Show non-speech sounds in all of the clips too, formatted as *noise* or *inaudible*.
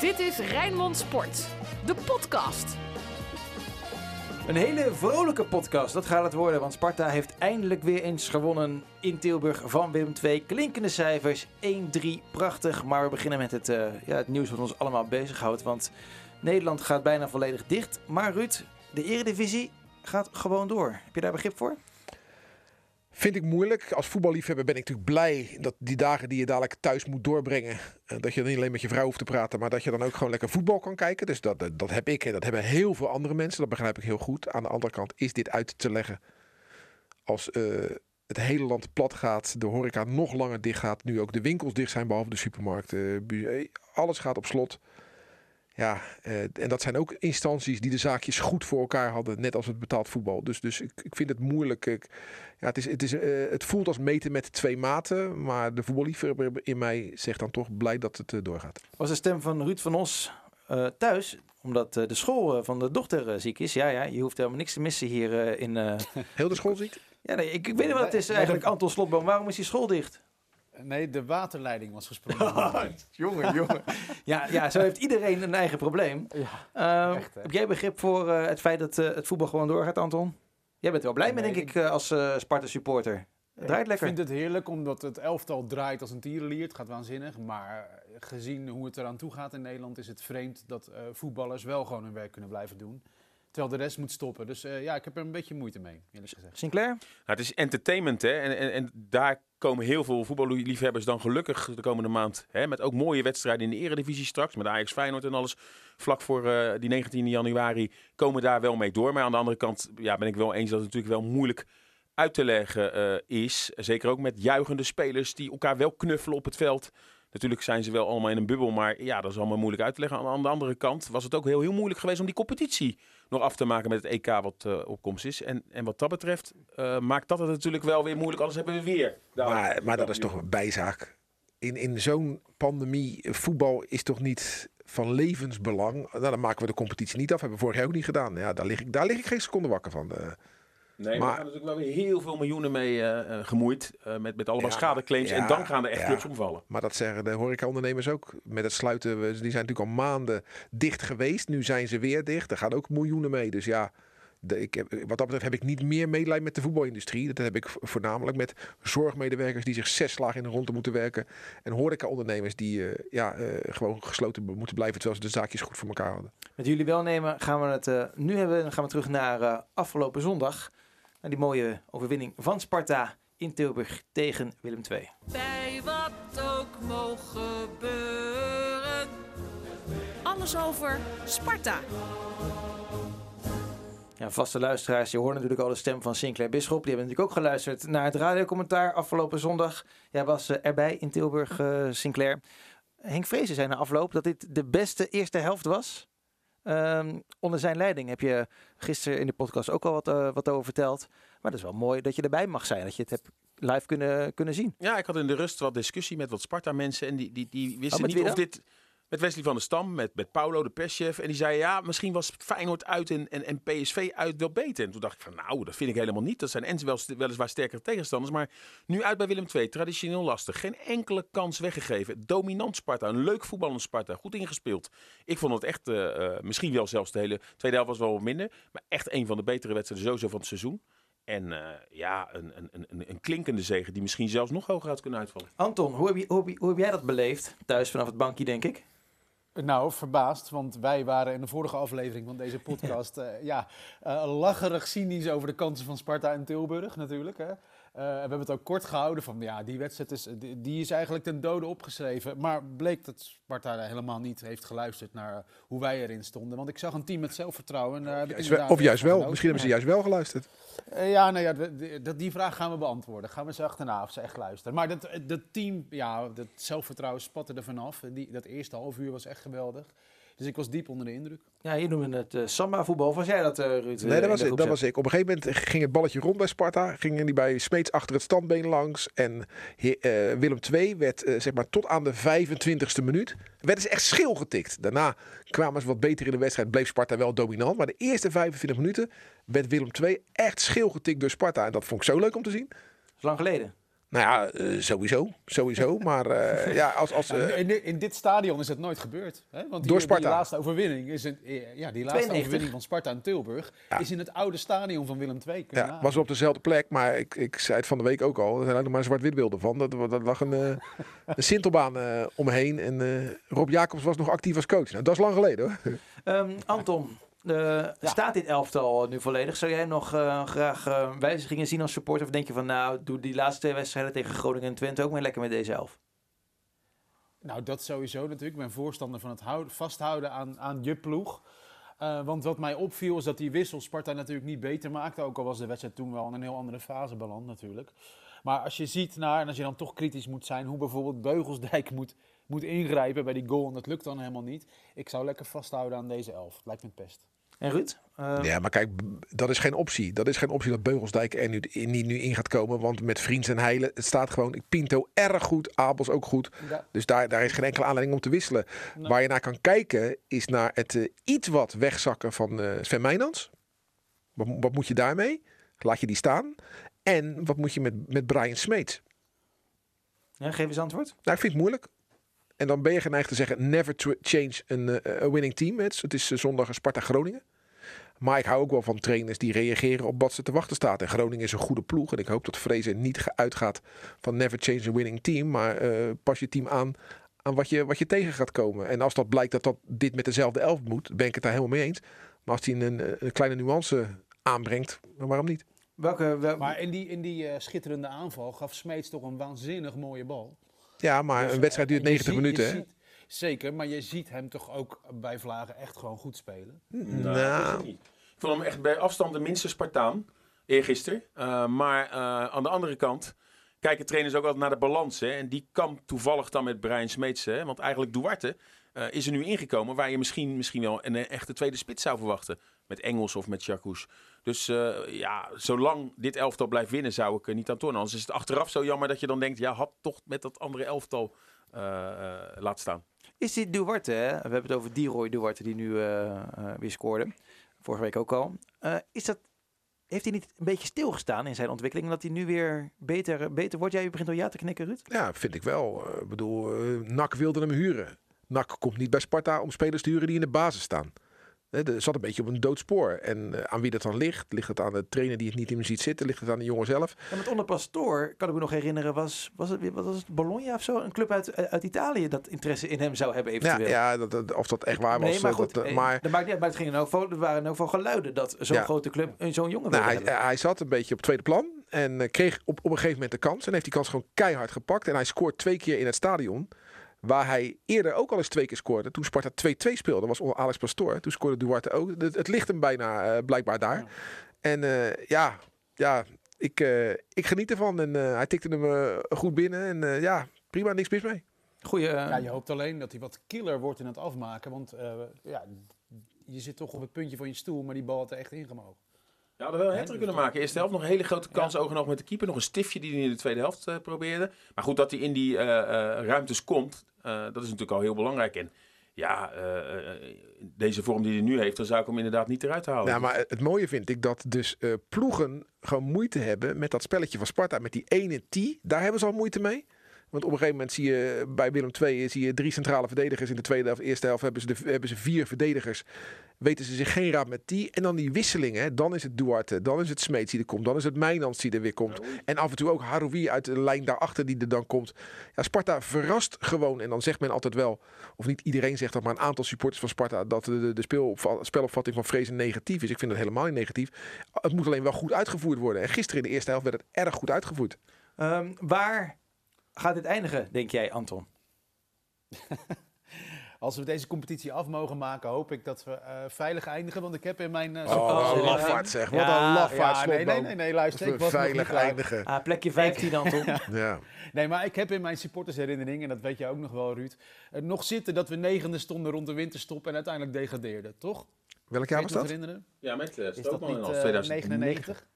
Dit is Rijnmond Sport, de podcast. Een hele vrolijke podcast, dat gaat het worden. Want Sparta heeft eindelijk weer eens gewonnen in Tilburg van Willem II. Klinkende cijfers, 1-3, prachtig. Maar we beginnen met het, eh, ja, het nieuws wat ons allemaal bezighoudt. Want Nederland gaat bijna volledig dicht. Maar Ruud, de eredivisie gaat gewoon door. Heb je daar begrip voor? Vind ik moeilijk. Als voetballiefhebber ben ik natuurlijk blij dat die dagen die je dadelijk thuis moet doorbrengen. eh, Dat je niet alleen met je vrouw hoeft te praten, maar dat je dan ook gewoon lekker voetbal kan kijken. Dus dat, dat heb ik en dat hebben heel veel andere mensen. Dat begrijp ik heel goed. Aan de andere kant is dit uit te leggen als eh, het hele land plat gaat, de horeca nog langer dicht gaat, nu ook de winkels dicht zijn, behalve de supermarkten. eh, Alles gaat op slot. Ja, eh, en dat zijn ook instanties die de zaakjes goed voor elkaar hadden, net als het betaald voetbal. Dus, dus ik, ik vind het moeilijk. Ik, ja, het, is, het, is, eh, het voelt als meten met twee maten, maar de voetballiefhebber in mij zegt dan toch blij dat het eh, doorgaat. Was de stem van Ruud van Os eh, thuis, omdat eh, de school van de dochter ziek is. Ja, ja, je hoeft helemaal niks te missen hier eh, in... eh, Heel de school ziek? Ja, nee, ik, ik weet niet wat het is eigenlijk, Anton Slotboom. Waarom is die school dicht? Nee, de waterleiding was gesprongen. *laughs* jongen, jongen. Ja, ja, zo heeft iedereen een eigen probleem. ja. Ehm, Echt, heb jij begrip voor eh, het feit dat eh, het voetbal gewoon doorgaat, Anton? Jij bent er wel blij mee, denk ik, ik- eh, als eh, Sparta-supporter. Het draait lekker. Ik vind het heerlijk omdat het elftal draait als een tierenlier. Het gaat waanzinnig. Maar gezien hoe het eraan toe gaat in Nederland is het vreemd dat eh, voetballers wel gewoon hun werk kunnen blijven doen. Terwijl de rest moet stoppen. Dus eh, ja, ik heb er een beetje moeite mee, eerlijk gezegd. Sinclair? Nou, het is entertainment, hè. En, en, en daar komen heel veel voetballiefhebbers dan gelukkig de komende maand. Hè, met ook mooie wedstrijden in de eredivisie straks. Met Ajax Feyenoord en alles. Vlak voor eh, die 19 januari komen daar wel mee door. Maar aan de andere kant ja, ben ik wel eens dat het natuurlijk wel moeilijk uit te leggen eh, is. Zeker ook met juichende spelers die elkaar wel knuffelen op het veld. Natuurlijk zijn ze wel allemaal in een bubbel, maar ja, dat is allemaal moeilijk uit te leggen. Aan, aan de andere kant was het ook heel, heel moeilijk geweest om die competitie nog af te maken met het EK wat eh, op komst is. En, en wat dat betreft eh, maakt dat het natuurlijk wel weer moeilijk. Anders hebben we weer. Maar, maar dat is toch een bijzaak. In, in zo'n pandemie, eh, voetbal is toch niet van levensbelang. Nou, dan maken we de competitie niet af. Hebben we vorig jaar ook niet gedaan. Ja, daar, lig ik, daar lig ik geen seconde wakker van. Nee, maar er gaan natuurlijk wel weer heel veel miljoenen mee eh, eh, gemoeid. eh, met, met allemaal Ja, schadeclaims. ja, en dan gaan er echt ja. clubs omvallen. Maar dat zeggen de horecaondernemers ook. Met het sluiten, die zijn natuurlijk al maanden dicht geweest. Nu zijn ze weer dicht. Er gaan ook miljoenen mee. Dus ja, de, ik heb, wat dat betreft heb ik niet meer medelijden met de voetbalindustrie. Dat heb ik vo- voornamelijk met zorgmedewerkers die zich zes slagen in de ronde moeten werken. En horecaondernemers die eh, ja, eh, gewoon gesloten moeten blijven terwijl ze de zaakjes goed voor elkaar hadden. Met jullie welnemen gaan we het eh, nu hebben. Dan gaan we terug naar eh, afgelopen zondag. Naar die mooie overwinning van Sparta in Tilburg tegen Willem II. Bij wat ook mogen gebeuren. Alles over Sparta. Ja, vaste luisteraars, je hoort natuurlijk al de stem van Sinclair Bisschop. Die hebben natuurlijk ook geluisterd naar het radiocommentaar afgelopen zondag. Jij was eh, erbij in Tilburg, eh, Sinclair. Henk Vrezen zei na afloop dat dit de beste eerste helft was. Ehm, onder zijn leiding heb je gisteren in de podcast ook al wat, eh, wat over verteld. Maar dat is wel mooi dat je erbij mag zijn, dat je het hebt live kunnen, kunnen zien. Ja, ik had in de rust wat discussie met wat Sparta-mensen. En die, die, die wisten Oh, niet of dit... Met Wesley van der Stam, met, met Paulo, de perschef. En die zei, ja, misschien was Feyenoord uit en, en, en PSV uit wel beter. En toen dacht ik van, nou, dat vind ik helemaal niet. Dat zijn en wel, weliswaar sterkere tegenstanders. Maar nu uit bij Willem II, traditioneel lastig. Geen enkele kans weggegeven. Dominant Sparta, een leuk voetballend Sparta. Goed ingespeeld. Ik vond het echt, eh, eh, misschien wel zelfs de hele tweede helft was wel wat minder. Maar echt een van de betere wedstrijden sowieso van het seizoen. En eh, ja, een, een, een, een klinkende zege die misschien zelfs nog hoger had kunnen uitvallen. Anton, hoe heb, je, hoe, heb je- hoe heb jij dat beleefd? Thuis vanaf het bankje, denk ik. Nou, verbaasd, want wij waren in de vorige aflevering van deze *laughs* podcast eh, ja, eh, lacherig cynisch over de kansen van Sparta en Tilburg natuurlijk. Hè. Eh, we hebben het ook kort gehouden van, ja, die wedstrijd is, die, die is eigenlijk ten dode opgeschreven. Maar bleek dat Sparta helemaal niet heeft geluisterd naar hoe wij erin stonden. Want ik zag een team met zelfvertrouwen. en wel- Of juist wel. Misschien hebben ze juist wel geluisterd. Eh, ja, nou ja, dat- die vraag gaan we beantwoorden. Gaan we ze achterna of ze echt luisteren. Maar dat, dat team, ja, dat zelfvertrouwen spatte er vanaf. Die, dat eerste half uur was echt geweldig. Dus ik was diep onder de indruk. Ja, je noemde het eh, samba-voetbal. Was jij dat, eh, Ruud? Nee, eh, dat was, ik, dat was ik. Op een gegeven moment ging het balletje rond bij Sparta. Gingen die bij Smeets achter het standbeen langs. En he- eh, Willem II werd eh, zeg maar tot aan de 25e minuut. Werden ze echt schil getikt. Daarna kwamen ze wat beter in de wedstrijd. Bleef Sparta wel dominant. Maar de eerste 25 minuten werd Willem II echt schil getikt door Sparta. En dat vond ik zo leuk om te zien. Dat is lang geleden. Nou ja, eh, sowieso. Sowieso. *laughs* Maar eh, ja, als... als eh, in, di- in dit stadion is het nooit gebeurd. Hè? Want die, Door Sparta. Die laatste overwinning, is een, eh, ja, die laatste 92. overwinning van Sparta in Tilburg Ja. is in het oude stadion van Willem II. Ja, was op dezelfde plek, maar ik, ik zei het van de week ook al. Er zijn ook nog maar zwart-wit beelden van. Dat, dat lag een, eh, een *laughs* sintelbaan eh, omheen. En eh, Rob Jacobs was nog actief als coach. Nou, dat is lang geleden hoor. Ehm, Anton, eh, staat dit elftal nu volledig? Zou jij nog eh, graag eh, wijzigingen zien als supporter? Of denk je van nou, doe die laatste twee wedstrijden tegen Groningen en Twente ook maar lekker met deze elf? Nou, dat sowieso natuurlijk. Ik ben voorstander van het houden, vasthouden aan, aan je ploeg. Want wat mij opviel is dat die wissel Sparta natuurlijk niet beter maakte. Ook al was de wedstrijd toen wel in een heel andere fase beland natuurlijk. Maar als je ziet naar, en als je dan toch kritisch moet zijn, hoe bijvoorbeeld Beugelsdijk moet, moet ingrijpen bij die goal. En dat lukt dan helemaal niet. Ik zou lekker vasthouden aan deze elf. Het lijkt me het best. En Ruud? Eh, Ja, maar kijk, dat is geen optie. Dat is geen optie dat Beugelsdijk er nu, in, niet nu in gaat komen. Want met Vriends en Heilen, het staat gewoon Pinto erg goed, Abels ook goed. Ja. Dus daar, daar is geen enkele aanleiding om te wisselen. Nee. Waar je naar kan kijken is naar het eh, iets wat wegzakken van eh Sven Meijnans. Wat, wat moet je daarmee? Laat je die staan? En wat moet je met, met Brian Smeets? ja, geef eens antwoord. Nou, ik vind het moeilijk. En dan ben je geneigd te zeggen, never change een eh, a winning team. Het is, het is eh, zondag een Sparta Groningen. Maar ik hou ook wel van trainers die reageren op wat ze te wachten staat. En Groningen is een goede ploeg. En ik hoop dat Vrezen niet uitgaat van never change a winning team. Maar eh, pas je team aan aan wat je, wat je tegen gaat komen. En als dat blijkt dat, dat dit met dezelfde elf moet, ben ik het daar helemaal mee eens. Maar als hij een, een kleine nuance aanbrengt, dan waarom niet? Welke, wel- Maar in die, in die eh, schitterende aanval gaf Smeets toch een waanzinnig mooie bal. Ja, maar Dus, een wedstrijd duurt eh, je 90 ziet- minuten. ziet- zeker, maar je ziet hem toch ook bij Vlagen echt gewoon goed spelen. Nou, Nou. dat is het niet. Ik vond hem echt bij afstand de minste Spartaan. Eergisteren. Eh maar eh, aan de andere kant kijken trainers ook altijd naar de balans. Hè? En die kan toevallig dan met Brian Smeets. Hè? Want eigenlijk Duarte eh, is er nu ingekomen waar je misschien, misschien wel een eh, echte tweede spits zou verwachten. Met Engels of met Jacques. Dus eh, ja, zolang dit elftal blijft winnen zou ik er niet aan tornen. Anders is het achteraf zo jammer dat je dan denkt... ja, had toch met dat andere elftal eh eh, laten staan. Is dit Duarte? Hè? We hebben het over Diroy Duarte die nu eh, eh, weer scoorde. Vorige week ook al. Eh, is dat, heeft hij niet een beetje stilgestaan in zijn ontwikkeling? Dat hij nu weer beter, beter wordt? Jij begint al ja te knikken, Ruud. Ja, vind ik wel. Ik bedoel, NAC wilde hem huren. NAC komt niet bij Sparta om spelers te huren die in de basis staan. Eh, Er zat een beetje op een doodspoor. En eh, aan wie dat dan ligt? Ligt het aan de trainer die het niet in hem ziet zitten? Ligt het aan de jongen zelf? Ja, met onder Pastoor, kan ik me nog herinneren, was, was, het, wat was het Bologna of zo? Een club uit, uit Italië dat interesse in hem zou hebben Ja, eventueel. ja dat- of dat echt waar was. Nee, maar eh, goed, dat, eh, eh, maar dat maakt niet uit. Maar het ging er, ook voor, er waren ook wel geluiden dat zo'n Ja. grote club een zo'n jongen nou, wilde hij, hij zat een beetje op tweede plan. En eh, kreeg op, op een gegeven moment de kans. En heeft die kans gewoon keihard gepakt. En hij scoort twee keer in het stadion. Waar hij eerder ook al eens twee keer scoorde. Toen Sparta 2-2 speelde. Dat was onder Alex Pastoor. Toen scoorde Duarte ook. Het, het ligt hem bijna eh, blijkbaar daar. Ja. En eh, ja, ja ik, eh, ik geniet ervan. En eh, hij tikte hem goed binnen. En eh, ja, prima, niks mis mee. Goeie, Ja, je hoopt alleen dat hij wat killer wordt in het afmaken. Want eh, ja, je zit toch op het puntje van je stoel, maar die bal had er echt ingemogen. Ja, hadden wel een Hè, hat dus kunnen dat- maken. Eerste helft nog een hele grote kans, Ja. ogen en oog met de keeper. Nog een stiftje die hij in de tweede helft eh, probeerde. Maar goed, dat hij in die eh, eh, ruimtes komt, dat is natuurlijk al heel belangrijk. En ja, deze vorm die hij nu heeft, dan zou ik hem inderdaad niet eruit halen. Ja, maar het mooie vind ik dat dus ploegen gewoon moeite hebben met dat spelletje van Sparta. Met die ene T, daar hebben ze al moeite mee. Want op een gegeven moment zie je bij Willem II zie je drie centrale verdedigers. In de tweede helft, eerste helft hebben ze, de, hebben ze vier verdedigers. Weten ze zich geen raad met die. En dan die wisselingen. Dan is het Duarte, dan is het Smeets die er komt. Dan is het Mijnans die er weer komt. En af en toe ook Haroui uit de lijn daarachter die er dan komt. Ja, Sparta verrast gewoon. En dan zegt men altijd wel, of niet iedereen zegt dat, maar een aantal supporters van Sparta, dat de, de, de speelopva- spelopvatting van Vrezen negatief is. Ik vind dat helemaal niet negatief. Het moet alleen wel goed uitgevoerd worden. En gisteren in de eerste helft werd het erg goed uitgevoerd. ehm, waar gaat dit eindigen, denk jij, Anton? *laughs* Als we deze competitie af mogen maken, hoop ik dat we eh, veilig eindigen. Want ik heb in mijn... Uh, oh, een lafaard zeg. Wat een lafaard. Ja, nee, nee, nee, nee, luister. Ik was veilig eindigen. Ah, plekje 15 dan, toch? ja. Nee, maar ik heb in mijn supportersherinnering, en dat weet jij ook nog wel, Ruud... Eh, nog zitten dat we negende stonden rond de winterstop en uiteindelijk degradeerden, toch? Welk jaar was dat? Ja, met uh, Stokman in 2099.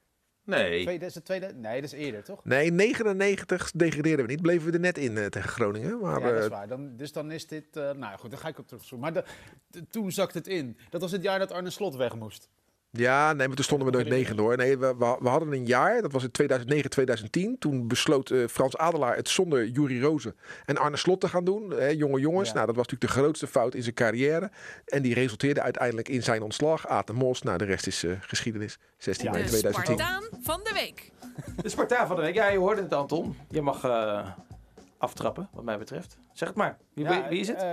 Nee. Tweede- is het tweede? Nee, dat is eerder, toch? Nee, 99 degradeerden we niet. Bleven we er net in eh, tegen Groningen. Maar ja, dat is eh, waar. Dan, dus dan is dit... eh, nou goed, daar ga ik op terugzoeken. Maar de- toen zakt het in. Dat was het jaar dat Arne Slot weg moest. Ja, nee, maar toen stonden we nooit negende hoor. Nee, we, we, we hadden een jaar, dat was in 2009, 2010. Toen besloot eh, Frans Adelaar het zonder Jurie Rozen en Arne Slot te gaan doen. Hè, jonge jongens. Ja. Nou, dat was natuurlijk de grootste fout in zijn carrière. En die resulteerde uiteindelijk in zijn ontslag. Aten Mos, nou de rest is eh, geschiedenis. 16 Ja, mei De 2010. Spartaan van de week. De Spartaan van de week. Ja, je hoorde het Anton. Je mag eh, aftrappen, wat mij betreft. Zeg het maar. Wie, Ja, wie is het?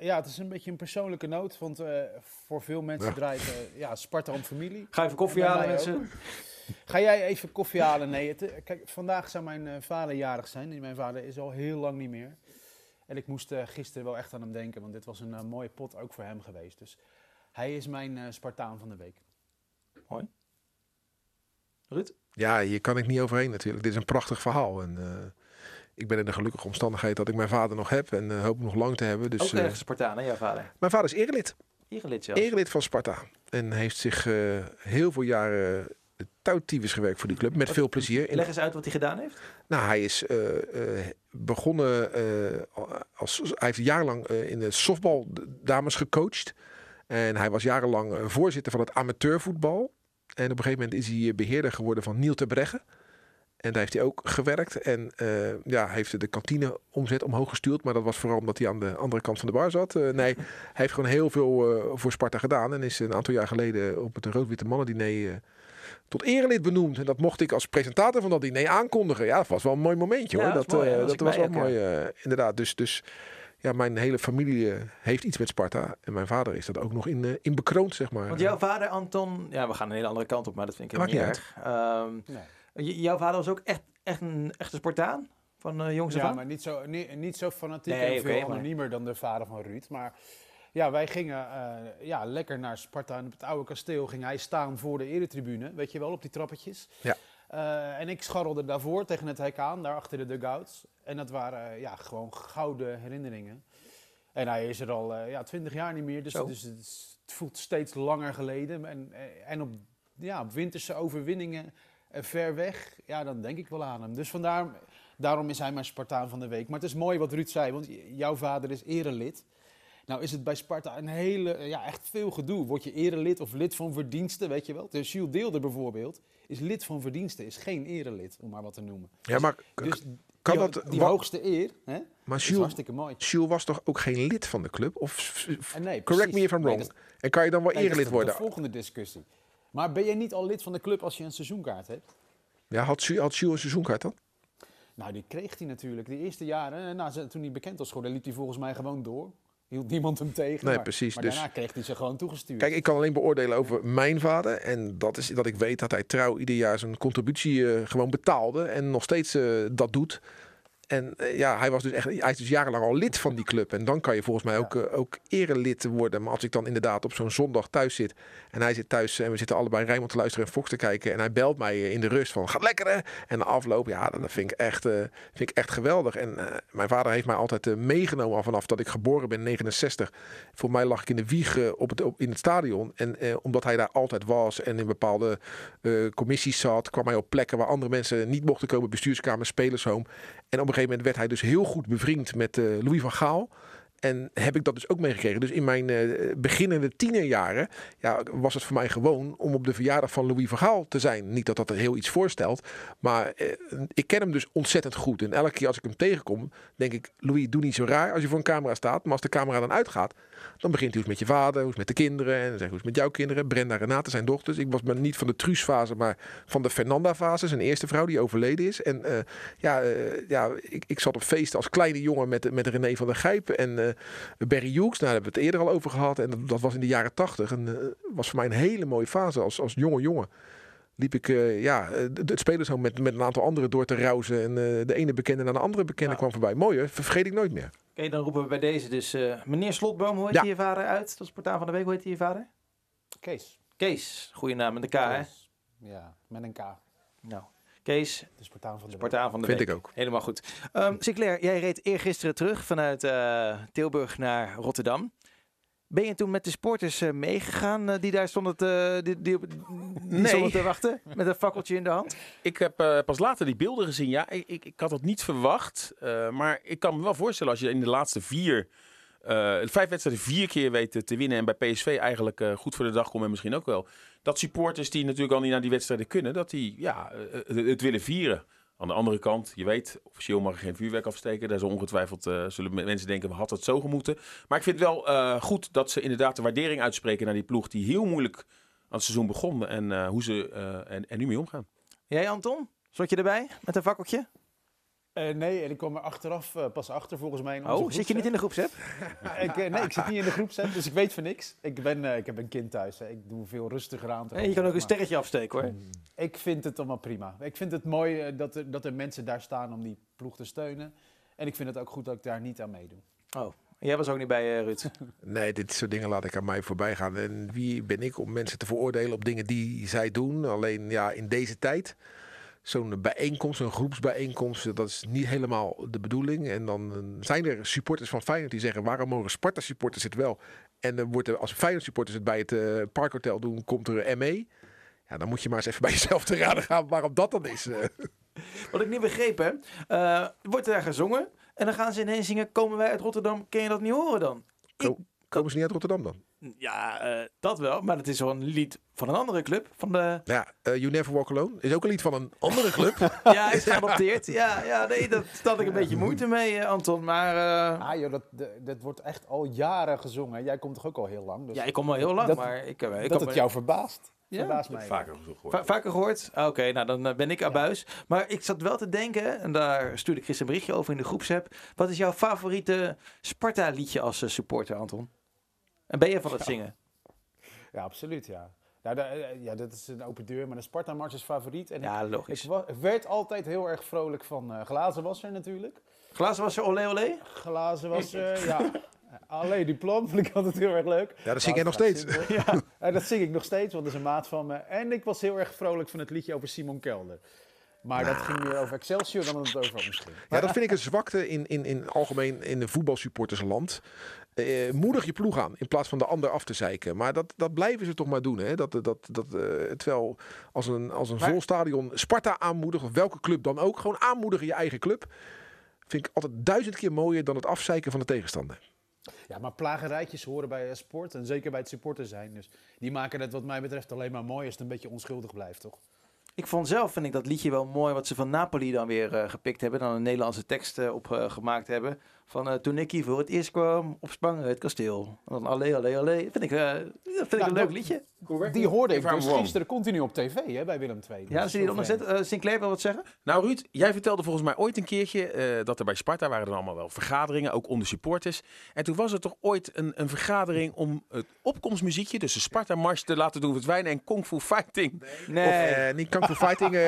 Ja, het is een beetje een persoonlijke noot. Want eh, voor veel mensen Ja. draait eh, ja, Sparta om familie. Ga even koffie halen, mensen. Ga jij even koffie halen? Nee, het, eh, kijk, vandaag zou mijn vader jarig zijn. En Mijn vader is al heel lang niet meer. En ik moest eh, gisteren wel echt aan hem denken, want dit was een mooie pot ook voor hem geweest. Dus hij is mijn eh, Spartaan van de week. Ruud? Ja, hier kan ik niet overheen natuurlijk. Dit is een prachtig verhaal. En, eh, ik ben in de gelukkige omstandigheid dat ik mijn vader nog heb. En eh, hoop hem nog lang te hebben. Dus, Ook eh, ergens Spartaan, hè, jouw vader? mijn vader is erelid. Iergelid zelfs. Erelid van Sparta. En heeft zich eh, heel veel jaren uh, touwtiefes gewerkt voor die club. Met veel plezier. Leg eens uit wat hij gedaan heeft. nou, hij is eh, eh, begonnen eh, als hij heeft jarenlang eh, in de softbal dames gecoacht. En hij was jarenlang eh, voorzitter van het amateurvoetbal. En op een gegeven moment is hij eh, beheerder geworden van Niel Terbregge. En daar heeft hij ook gewerkt. En eh, ja, heeft de kantine omzet omhoog gestuurd. Maar dat was vooral omdat hij aan de andere kant van de bar zat. Eh, nee, *laughs* hij heeft gewoon heel veel eh, voor Sparta gedaan. En is een aantal jaar geleden op het rood-witte mannendiner... tot erelid benoemd. En dat mocht ik als presentator van dat diner aankondigen. Ja, dat was wel een mooi momentje Ja, hoor. dat is Dat, mooi, eh, ja. Was dat was wel ook, mooi, inderdaad. Dus, dus ja, mijn hele familie heeft iets met Sparta. En mijn vader is dat ook nog in, in bekroond, zeg maar. Want jouw vader, Anton... Ja, we gaan een hele andere kant op, maar dat vind ik niet erg. Ehm, Nee. J- jouw vader was ook echt, echt een echte Spartaan? Van uh, jongs af Ja, maar niet zo, niet, niet zo fanatiek Nee, en veel maar- anoniemer dan de vader van Ruud. Maar ja, wij gingen eh, ja, lekker naar Sparta en op het oude kasteel ging hij staan voor de eretribune. Weet je wel, op die trappetjes. Ja. Eh, en ik scharrelde daarvoor tegen het hek aan, daar achter de dugouts. En dat waren eh, ja, gewoon gouden herinneringen. En hij is er al eh, ja, twintig jaar niet meer, dus, dus het, is- het voelt steeds langer geleden. En, eh, en op, ja, op winterse overwinningen eh, ver weg, ja, dan denk ik wel aan hem. Dus vandaar, daarom is hij mijn Spartaan van de week. Maar het is mooi wat Ruud zei, want jouw vader is erelid. Nou is het bij Sparta een hele, eh, ja, echt veel gedoe. Word je erelid of lid van verdiensten, weet je wel? De Jules Deelder bijvoorbeeld is lid van verdiensten, is geen erelid, om maar wat te noemen. ja, maar Dus kan die, dat... die hoogste eer hè, maar is Jules, hartstikke mooi. Jules was toch ook geen lid van de club? Of En nee, correct me if I'm Nee, wrong. dat- en kan je dan wel nee, dat is erelid de- worden? De volgende discussie. Maar ben jij niet al lid van de club als je een seizoenkaart hebt? Ja, had Jules een seizoenkaart dan? Nou, die kreeg hij natuurlijk. De eerste jaren, eh, nou, toen hij bekend was geworden, liep hij volgens mij gewoon door. Hield niemand hem tegen. Nee, maar, precies, Maar dus- daarna kreeg hij ze gewoon toegestuurd. Kijk, ik kan alleen beoordelen over mijn vader. En dat is dat ik weet dat hij trouw ieder jaar zijn contributie eh, gewoon betaalde. En nog steeds eh, dat doet. En eh, ja, hij was dus echt, hij is dus jarenlang al lid van die club. En dan kan je volgens mij ook, eh, ook erelid worden. Maar als ik dan inderdaad op zo'n zondag thuis zit. En hij zit thuis en we zitten allebei Rijnmond te luisteren en Fox te kijken. En hij belt mij eh, in de rust van, gaat lekker hè? En de afloop, ja, dat vind ik echt, vind ik echt geweldig. En mijn vader heeft mij altijd meegenomen al vanaf dat ik geboren ben in 69. Voor mij lag ik in de wieg eh, op het, op, in het stadion. En omdat hij daar altijd was en in bepaalde commissies zat, kwam hij op plekken waar andere mensen niet mochten komen. Bestuurskamer, spelershome. En op een gegeven moment werd hij dus heel goed bevriend met eh, Louis van Gaal. En heb ik dat dus ook meegekregen. Dus in mijn eh, beginnende tienerjaren ja, was het voor mij gewoon om op de verjaardag van Louis van Gaal te zijn. Niet dat dat er heel iets voorstelt. Maar eh, ik ken hem dus ontzettend goed. En elke keer als ik hem tegenkom, denk ik... Louis, doe niet zo raar als je voor een camera staat. Maar als de camera dan uitgaat, dan begint hij het met je vader, hoe met de kinderen. En dan hij hoe is met jouw kinderen. Brenda en Renate zijn dochters. Ik was maar niet van de Truus-fase, maar van de Fernanda-fase. Zijn eerste vrouw die overleden is. En eh, ja, ja ik, ik zat op feesten als kleine jongen met, met René van der Gijpen en Barry Hughes. Nou, daar hebben we het eerder al over gehad. En dat, dat was in de jaren tachtig. En eh, was voor mij een hele mooie fase als, als jonge jongen. Liep ik eh, ja, eh, het spelershome met, met een aantal anderen door te rousen. En eh, de ene bekende naar de andere bekende Ja. kwam voorbij. Mooi hoor, vergeet ik nooit meer. Oké, dan roepen we bij deze dus... eh, meneer Slotboom, hoe heet Ja. je vader uit? Dat is Spartaan van de week. Hoe heet hij je vader? Kees. Kees. Goeie naam met de K, hè? Ja, met een K. Nou, Kees, De Spartaan van de week. Spartaan van de Vind week. ik ook. Helemaal goed. Ehm Sinclair, jij reed eergisteren terug vanuit eh, Tilburg naar Rotterdam. Ben je toen met de sporters eh, meegegaan eh, die daar stonden te, die, die, Nee. stonden te wachten? Met een fakkeltje in de hand? Ik heb eh, pas later die beelden gezien. Ja, ik, ik, ik had het niet verwacht. eh, maar ik kan me wel voorstellen als je in de laatste vier eh, vijf wedstrijden vier keer weten te winnen. En bij PSV eigenlijk eh, goed voor de dag komen. En misschien ook wel. Dat supporters die natuurlijk al niet naar die wedstrijden kunnen. Dat die ja, eh, het, het willen vieren. Aan de andere kant, je weet, officieel mag er geen vuurwerk afsteken. Daar zullen ongetwijfeld uh, zullen mensen denken, we hadden het zo gemoeten. Maar ik vind het wel goed dat ze inderdaad de waardering uitspreken naar die ploeg die heel moeilijk aan het seizoen begon. En hoe ze en, en nu mee omgaan. Jij Anton, zat je erbij met een fakkeltje? Uh, nee, en ik kwam er achteraf uh, pas achter volgens mij. In oh, zit je niet in de groepset? *laughs* ik, uh, nee, ik zit niet in de groepset, dus ik weet van niks. Ik, ben, ik heb een kind thuis, hè. ik doe veel rustiger aan. Hey, je kan ook een sterretje afsteken hoor. Ik vind het allemaal prima. Ik vind het mooi dat er, dat er mensen daar staan om die ploeg te steunen. En ik vind het ook goed dat ik daar niet aan meedoe. Oh, jij was ook niet bij Ruud? *laughs* nee, dit soort dingen laat ik aan mij voorbij gaan. En wie ben ik om mensen te veroordelen op dingen die zij doen? Alleen ja, in deze tijd zo'n bijeenkomst, een groepsbijeenkomst, dat is niet helemaal de bedoeling. En dan eh, zijn er supporters van Feyenoord die zeggen, waarom mogen Sparta supporters het wel? En dan wordt er, als Feyenoord supporters het bij het uh, Parkhotel doen, komt er een ME. Ja, dan moet je maar eens even bij *laughs* jezelf te raden gaan waarom dat dan is. Wat ik niet begrepen heb, uh, wordt daar gezongen en dan gaan ze ineens zingen, komen wij uit Rotterdam, kun je dat niet horen dan? Ko komen ze niet uit Rotterdam dan? Ja, uh, dat wel. Maar het is wel een lied van een andere club. Van de... Ja, uh, You Never Walk Alone is ook een lied van een andere club. *laughs* ja, is *laughs* geadopteerd. Ja, ja nee, dat had ik een beetje moeite mee, uh, Anton. Maar, ah, joh, dat, dat wordt echt al jaren gezongen. Jij komt toch ook al heel lang? Dus ja, ik kom al heel lang. Dat, maar ik, ik dat het jou verbaast. Ja, verbaast mij. Vaker gehoord. Va vaker gehoord? Oké, okay, nou dan ben ik abuis. Ja. Maar ik zat wel te denken, en daar stuurde Chris een berichtje over in de groepsapp. Wat is jouw favoriete Sparta-liedje als supporter, Anton? En ben je van het zingen? Ja, absoluut, ja. Nou, da, ja, dat is een open deur, maar de Sparta-mars is favoriet. En ja, ik, logisch. Ik, werd altijd heel erg vrolijk van uh, Glazenwasser natuurlijk. Glazenwasser, olé olé? Glazenwasser, ja. Allee, die plan vond ik altijd heel erg leuk. Ja, dat zing jij nog steeds. ja, *laughs* dat zing ik nog steeds, want dat is een maat van me. En ik was heel erg vrolijk van het liedje over Simon Kelder. Maar nou. dat ging meer over Excelsior dan het over misschien. Ja, dat vind ik een zwakte in, in, in algemeen in de voetbalsupportersland. Uh, moedig je ploeg aan in plaats van de ander af te zeiken. Maar dat, dat blijven ze toch maar doen. Hè? Dat, dat, dat, uh, terwijl als een, als een maar... vol stadion Sparta aanmoedigen, of welke club dan ook, gewoon aanmoedigen je eigen club. Vind ik altijd duizend keer mooier dan het afzeiken van de tegenstander. Ja, maar plagerijtjes horen bij sport en zeker bij het supporter zijn. Dus die maken het wat mij betreft alleen maar mooi als het een beetje onschuldig blijft, toch? Ik vond zelf, vind ik dat liedje wel mooi wat ze van Napoli dan weer uh, gepikt hebben. Dan een Nederlandse tekst uh, op uh, gemaakt hebben. Van uh, toen ik hier voor het eerst kwam op Spangen, het kasteel. En dan allee, allee, allee. Vind ik, dat vind nou, ik een leuk liedje. Die hoorde ik dus gisteren continu op tv hè, bij Willem II. Ja, zie je eronder zitten. Sinclair wil wat zeggen? Nou Ruud, jij vertelde volgens mij ooit een keertje dat er bij Sparta waren er allemaal wel vergaderingen, ook onder supporters. En toen was er toch ooit een, een vergadering om het opkomstmuziekje, dus de Sparta-mars te laten doen verdwijnen en Kung Fu Fighting. Nee, of, uh, niet Kung Fu Fighting, uh,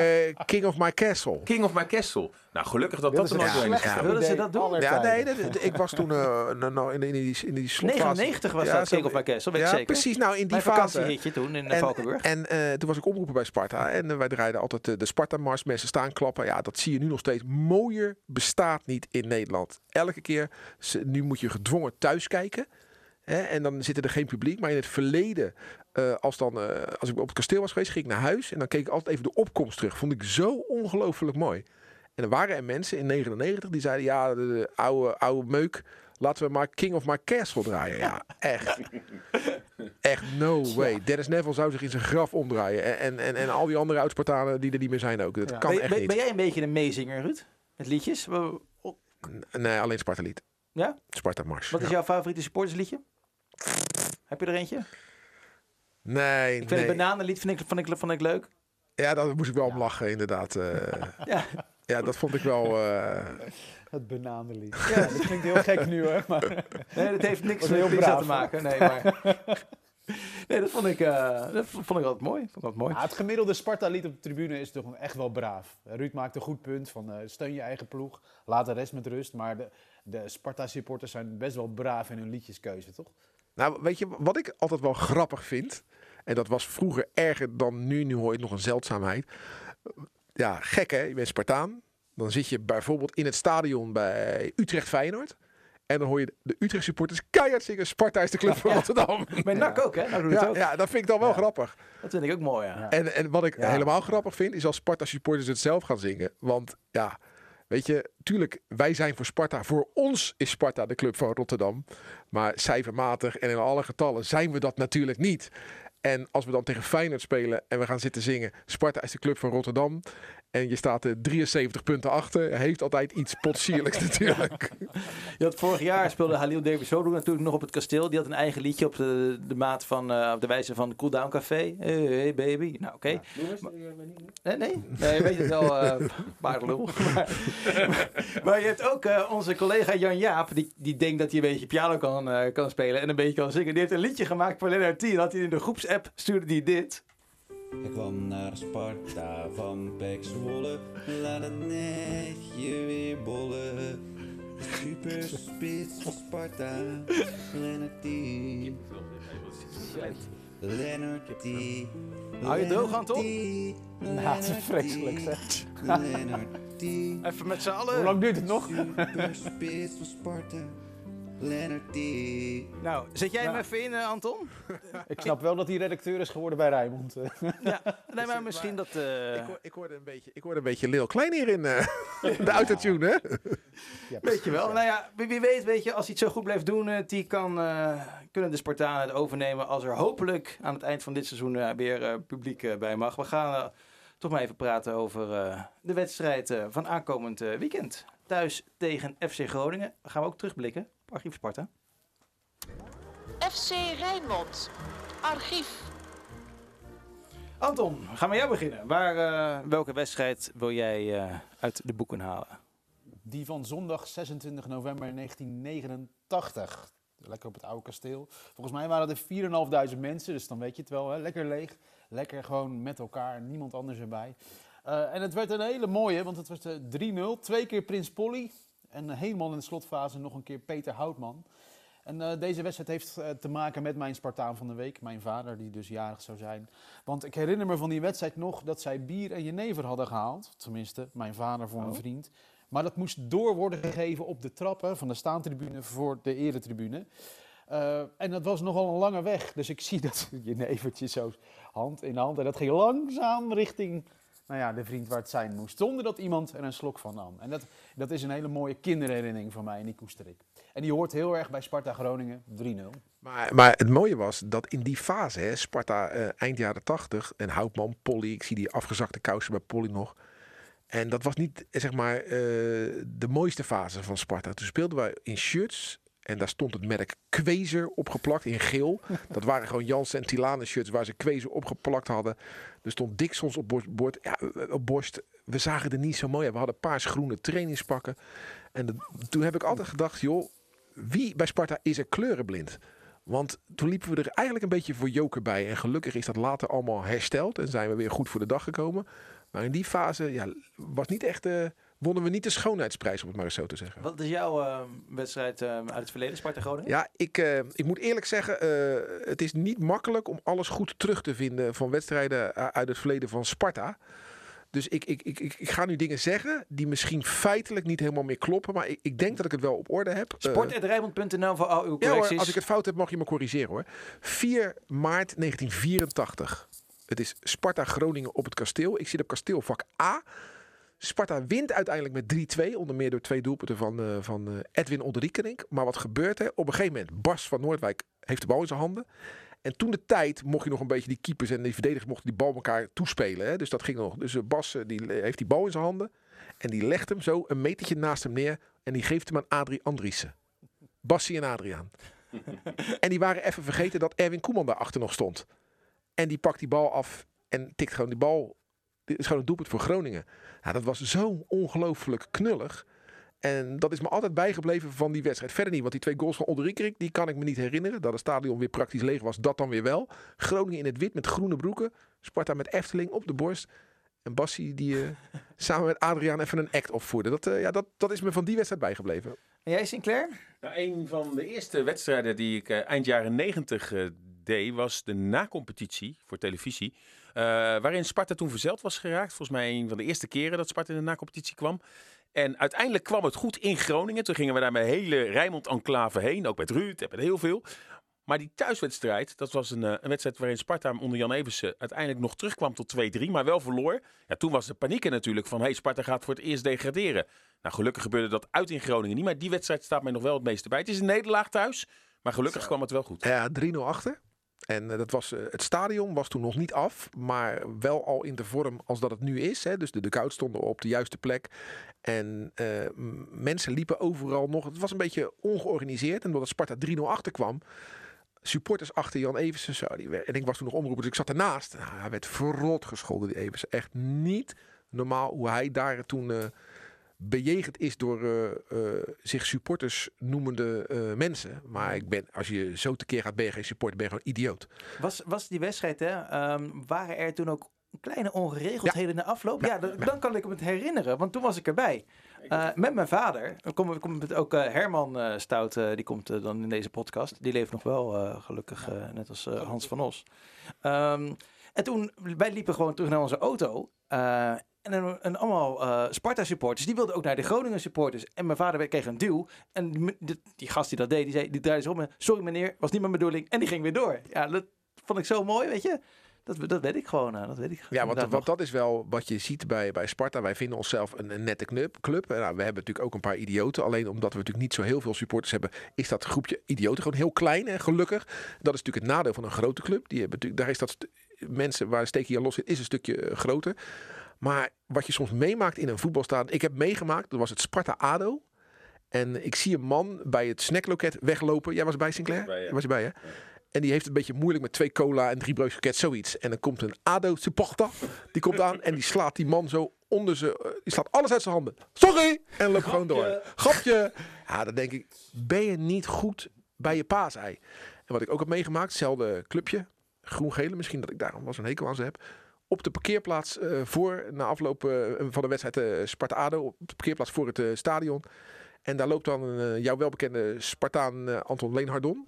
King of My Castle. King of My Castle. Nou, gelukkig dat dat er nog doorheen is. Wilden ze dat doen? Ja, nee, ik was toen uh, nou, in, in, die, in die slotfase. 99 was ja, dat King of Castle, weet ja, zeker. precies. Nou, in die Mijn fase. toen in en, Valkenburg. En uh, toen was ik omroepen bij Sparta. En uh, wij draaiden altijd de Sparta-mars. Mensen staan klappen. Ja, dat zie je nu nog steeds. Mooier bestaat niet in Nederland. Elke keer, nu moet je gedwongen thuis kijken. Hè, en dan zit er geen publiek. Maar in het verleden, uh, als, dan, uh, als ik op het kasteel was geweest, ging ik naar huis. En dan keek ik altijd even de opkomst terug. Vond ik zo ongelooflijk mooi. En er waren er mensen in 99 die zeiden, ja, de, de oude, oude meuk, laten we maar King of My Castle draaien. Ja, echt. *laughs* echt, no way. Dennis Neville zou zich in zijn graf omdraaien. En, en, en, en al die andere oud-Spartanen die er niet meer zijn ook. Dat ja. kan ben, echt ben, niet. Ben jij een beetje een meezinger, Ruud? Met liedjes? Nee, alleen Sparta-lied. Ja? Sparta-mars. Wat is ja. jouw favoriete supportersliedje? Heb je er eentje? Nee, Ik vind nee. het bananenlied vind ik, vond ik, vond ik leuk. Ja, daar moest ik wel om lachen, inderdaad. Uh, *laughs* ja. Ja, dat vond ik wel... Uh... Het bananenlied. Ja, dat klinkt heel gek nu hoor. Maar... Nee, dat heeft niks met Lisa te maken. Nee, maar... *laughs* Nee, dat vond ik, uh, dat vond ik altijd mooi. Vond ik altijd mooi. Ja, het gemiddelde Sparta-lied op de tribune is toch echt wel braaf. Ruud maakt een goed punt van uh, steun je eigen ploeg, laat de rest met rust. Maar de, de Sparta-supporters zijn best wel braaf in hun liedjeskeuze, toch? Nou, weet je wat ik altijd wel grappig vind? En dat was vroeger erger dan nu. Nu hoor je het nog een zeldzaamheid. Ja, gek hè? Je bent Spartaan. Dan zit je bijvoorbeeld in het stadion bij Utrecht Feyenoord. En dan hoor je de Utrecht supporters keihard zingen. Sparta is de club van Rotterdam. *laughs* Bij NAC ook, hè? Nou, ja, ook. ja, dat vind ik dan wel grappig. Dat vind ik ook mooi, ja. En, en wat ik helemaal grappig vind, is als Sparta supporters het zelf gaan zingen. Want ja, Weet je, tuurlijk, wij zijn voor Sparta. Voor ons is Sparta de club van Rotterdam. Maar cijfermatig en in alle getallen zijn we dat natuurlijk niet. En als we dan tegen Feyenoord spelen en we gaan zitten zingen... Sparta is de club van Rotterdam. En je staat er 73 punten achter. Heeft altijd iets potsierlijks *laughs* natuurlijk. Je had vorig jaar speelde Halil Davis natuurlijk nog op het kasteel. Die had een eigen liedje op de, de maat van, eh, op de wijze van Cool Down Café. Hey, hey baby. Nou, oké. Nee, nee. Nee, weet je het wel, eh *laughs* paardenlul. *laughs* maar, maar je hebt ook eh, onze collega Jan Jaap, die, die denkt dat hij een beetje piano kan, eh, kan spelen en een beetje kan zingen. Die heeft een liedje gemaakt voor Lennart T. Had hij in de groepsapp, stuurde hij dit. Ik kwam naar Sparta van Pek Zwolle, laat het netje weer bollen. Super spits van Sparta, Lennart. Lennart T. Hou je droog, Anton? Nou, het is vreselijk, zeg. Lennart. Even met z'n allen. Hoe lang duurt het nog? Super spits van Sparta, T. Nou, zet jij hem even in, eh, Anton? *laughs* Ik snap wel dat hij redacteur is geworden bij Rijnmond. eh. *laughs* Ja. Nee, maar misschien dat... eh, ik, hoor, ik, hoorde een beetje, ik hoorde een beetje Lil Klein hier in eh, *laughs* de autotune, hè? Ja, Weet je wel. Nou ja, wie, wie weet, weet je, als hij het zo goed blijft doen, die kan, eh, kunnen de Spartanen het overnemen als er hopelijk aan het eind van dit seizoen weer eh, publiek bij mag. We gaan toch maar even praten over eh, de wedstrijd eh, van aankomend weekend. Thuis tegen FC Groningen. Gaan we ook terugblikken op Archief Sparta. FC Rijnmond. Archief. Anton, we gaan met jou beginnen. Waar, eh, welke wedstrijd wil jij eh, uit de boeken halen? Die van zondag 26 november 1989. Lekker op het oude kasteel. Volgens mij waren er 4.500 mensen, dus dan weet je het wel. Hè? Lekker leeg. Lekker gewoon met elkaar, niemand anders erbij. Eh, en het werd een hele mooie, want het was eh, 3-0. Twee keer Prins Polly. En eh, helemaal in de slotfase nog een keer Peter Houtman. En eh, deze wedstrijd heeft eh, te maken met mijn Spartaan van de week. Mijn vader, die dus jarig zou zijn. Want ik herinner me van die wedstrijd nog dat zij bier en jenever hadden gehaald. Tenminste, mijn vader voor een vriend. Maar dat moest door worden gegeven op de trappen van de staantribune voor de eretribune. Eh, en dat was nogal een lange weg. Dus ik zie dat *laughs* jenevertje zo hand in hand. En dat ging langzaam richting nou ja, de vriend waar het zijn moest. Zonder dat iemand er een slok van nam. En dat, dat is een hele mooie kinderherinnering van mij en die koester ik. En die hoort heel erg bij Sparta Groningen 3-0. Maar, maar het mooie was dat in die fase, hè, Sparta eh, eind jaren 80 en Houtman, Polly, ik zie die afgezakte kousen bij Polly nog. En dat was niet eh, zeg maar eh, de mooiste fase van Sparta. Toen speelden wij in shirts en daar stond het merk Kwezer opgeplakt in geel. *laughs* Dat waren gewoon Jansen en Tilane shirts waar ze Kwezer opgeplakt hadden. Er stond Dixons op borst. bord- Ja, op borst. We zagen er niet zo mooi uit. We hadden paars-groene trainingspakken. En toen heb ik altijd gedacht, joh, wie bij Sparta is er kleurenblind? Want toen liepen we er eigenlijk een beetje voor joker bij. En gelukkig is dat later allemaal hersteld. En zijn we weer goed voor de dag gekomen. Maar in die fase ja, was niet echt, eh, wonnen we niet de schoonheidsprijs, om het maar eens zo te zeggen. Wat is jouw eh, wedstrijd eh, uit het verleden, Sparta Groningen? Ja, ik, eh, ik moet eerlijk zeggen, eh, het is niet makkelijk om alles goed terug te vinden van wedstrijden eh, uit het verleden van Sparta. Dus ik, ik, ik, ik, ga nu dingen zeggen die misschien feitelijk niet helemaal meer kloppen. Maar ik, ik denk dat ik het wel op orde heb. Sport.rijmond.nl voor al uw ja correcties. hoor, als ik het fout heb, mag je me corrigeren hoor. 4 maart 1984. Het is Sparta Groningen op het kasteel. Ik zit op kasteelvak A. Sparta wint uiteindelijk met 3-2. Onder meer door twee doelpunten van, eh, van eh, Edwin Olderiekenink. Maar wat gebeurt er? Op een gegeven moment, Bas van Noordwijk heeft de bal in zijn handen. En toen de tijd mocht je nog een beetje die keepers en die verdedigers mochten die bal elkaar toespelen. Hè? Dus dat ging nog. Dus eh, Bas die heeft die bal in zijn handen. En die legt hem zo een metertje naast hem neer. En die geeft hem aan Adrie Andriessen. Bassie en Adriaan. *laughs* en die waren even vergeten dat Erwin Koeman daarachter nog stond. En die pakt die bal af en tikt gewoon die bal. Dit is gewoon een doelpunt voor Groningen. Nou, dat was zo ongelooflijk knullig. En dat is me altijd bijgebleven van die wedstrijd. Verder niet, want die twee goals van Olderiekerik, die kan ik me niet herinneren. Dat het stadion weer praktisch leeg was, dat dan weer wel. Groningen in het wit met groene broeken. Sparta met Efteling op de borst. En Bassie die eh, *laughs* samen met Adriaan even een act opvoerde. Dat, eh, ja, dat, dat is me van die wedstrijd bijgebleven. En jij, Sinclair? Nou, een van de eerste wedstrijden die ik eh, eind jaren negentig eh, deed, was de nacompetitie voor televisie. Eh, waarin Sparta toen verzeld was geraakt. Volgens mij een van de eerste keren dat Sparta in de nacompetitie kwam. En uiteindelijk kwam het goed in Groningen. Toen gingen we daar met hele Rijnmond-enclave heen. Ook met Ruud en met heel veel. Maar die thuiswedstrijd, dat was een, eh, een wedstrijd waarin Sparta onder Jan Eversen uiteindelijk nog terugkwam tot 2-3, maar wel verloor. Ja, toen was de paniek natuurlijk van, hey, Sparta gaat voor het eerst degraderen. Nou, gelukkig gebeurde dat uit in Groningen niet, maar die wedstrijd staat mij nog wel het meeste bij. Het is een nederlaag thuis, maar gelukkig kwam het wel goed. Ja, 3-0 achter. En eh, dat was, eh, het stadion was toen nog niet af, maar wel al in de vorm als dat het nu is. Hè. Dus de dugout stonden op de juiste plek. En eh, mensen liepen overal nog. Het was een beetje ongeorganiseerd. En doordat Sparta 3-0 achter kwam, supporters achter Jan Eversen. Zo, die, en ik was toen nog omroeper, dus ik zat ernaast. Nou, hij werd verrot gescholden, die Eversen. Echt niet normaal hoe hij daar toen bejegend is door eh, eh, zich supporters noemende eh, mensen. Maar ik ben, als je zo tekeer gaat, ben je geen supporter, ben je gewoon idioot. Was, was die wedstrijd, hè, ehm, waren er toen ook kleine ongeregeldheden in de afloop? Ja, dan, dan kan ik me het herinneren, want toen was ik erbij. Eh, met mijn vader. Dan komt, komt ook eh, Herman eh, Stout, eh, die komt dan in deze podcast. Die leeft nog wel, eh, gelukkig, net als eh, Hans van Os. Ehm, en toen, wij liepen gewoon terug naar onze auto. En, en, allemaal eh, Sparta-supporters, die wilden ook naar de Groningen-supporters. En mijn vader kreeg een duw. En die, die- gast die dat deed, die, zei, die draaide zich om. en, Sorry meneer, was niet mijn bedoeling. En die ging weer door. Ja, dat vond ik zo mooi, weet je. Dat, dat weet ik gewoon. eh, dat weet ik Ja, want, want nog. dat is wel wat je ziet bij, bij Sparta. Wij vinden onszelf een, een nette club. club. Nou, we hebben natuurlijk ook een paar idioten. Alleen omdat we natuurlijk niet zo heel veel supporters hebben, is dat groepje idioten gewoon heel klein en gelukkig. Dat is natuurlijk het nadeel van een grote club. Die hebben natuurlijk, daar is dat mensen waar de steekje los zit, is een stukje eh, groter. Maar wat je soms meemaakt in een voetbalstadion. Ik heb meegemaakt, dat was het Sparta ADO. En ik zie een man bij het snackloket weglopen. Jij was bij Sinclair? bij, ja. Was je bij, hè? En die heeft een beetje moeilijk met twee cola en drie broodjes zoiets. En dan komt een ADO-supporter, die komt aan en die slaat die man zo onder zijn... eh, Die slaat alles uit zijn handen. Sorry! En loopt gewoon door. Grapje! Ja, dan denk ik, ben je niet goed bij je paasei? En wat ik ook heb meegemaakt, hetzelfde clubje, groen-gele, misschien dat ik daarom wel zo'n hekel aan ze heb. Op de parkeerplaats eh, voor, na afloop eh, van de wedstrijd eh, Sparta-ADO, op de parkeerplaats voor het stadion. En daar loopt dan jouw welbekende Spartaan Anton Leenhardon.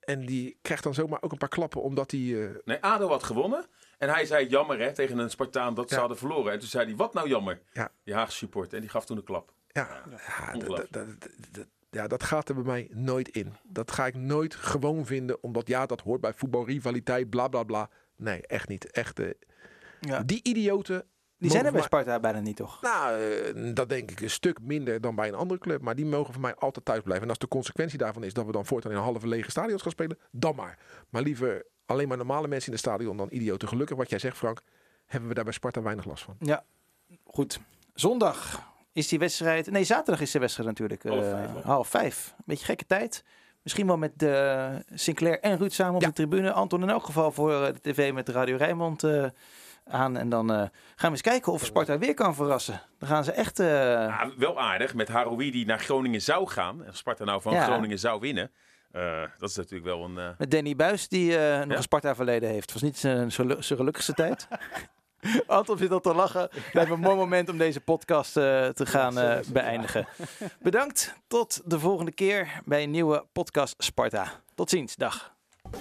En die krijgt dan zomaar ook een paar klappen omdat hij... Nee, ADO had gewonnen. En hij zei jammer hè, tegen een Spartaan dat ze hadden verloren. En toen zei hij, wat nou jammer? Ja. Die Haagse support. En die gaf toen een klap. ja, ja, dat- ja, dat gaat er bij mij nooit in. Dat ga ik nooit gewoon vinden, omdat ja, dat hoort bij voetbal, rivaliteit, bla bla bla. Nee, echt niet. Echt, eh, Ja. Die idioten... Die zijn er bij Sparta bijna niet, toch? Nou, eh, dat denk ik een stuk minder dan bij een andere club. Maar die mogen voor mij altijd thuis blijven. En als de consequentie daarvan is dat we dan voortaan in een halve lege stadions gaan spelen, dan maar. Maar liever alleen maar normale mensen in het stadion dan idioten. Gelukkig, wat jij zegt Frank, hebben we daar bij Sparta weinig last van. Ja, goed. Zondag is die wedstrijd. Nee, zaterdag is de wedstrijd natuurlijk. Half eh, vijf, half vijf. Beetje gekke tijd. Misschien wel met eh, Sinclair en Ruud samen op Ja. de tribune. Anton in elk geval voor eh, de tv met Radio Rijnmond eh, aan. En dan gaan we eens kijken of Sparta weer kan verrassen. Dan gaan ze echt... Ja, wel aardig. Met Haroui die naar Groningen zou gaan. En Sparta nou van Ja. Groningen zou winnen. Dat is natuurlijk wel een... Met Danny Buis, die nog Ja. een Sparta-verleden heeft. Was niet zijn gelukkigste tijd. *laughs* Anton zit al te lachen. Me een mooi moment om deze podcast eh, te gaan eh, beëindigen. Bedankt. Tot de volgende keer bij een nieuwe podcast Sparta. Tot ziens. Dag.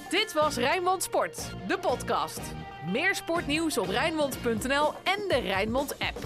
Dit was Rijnmond Sport, de podcast. Meer sportnieuws op Rijnmond.nl en de Rijnmond app.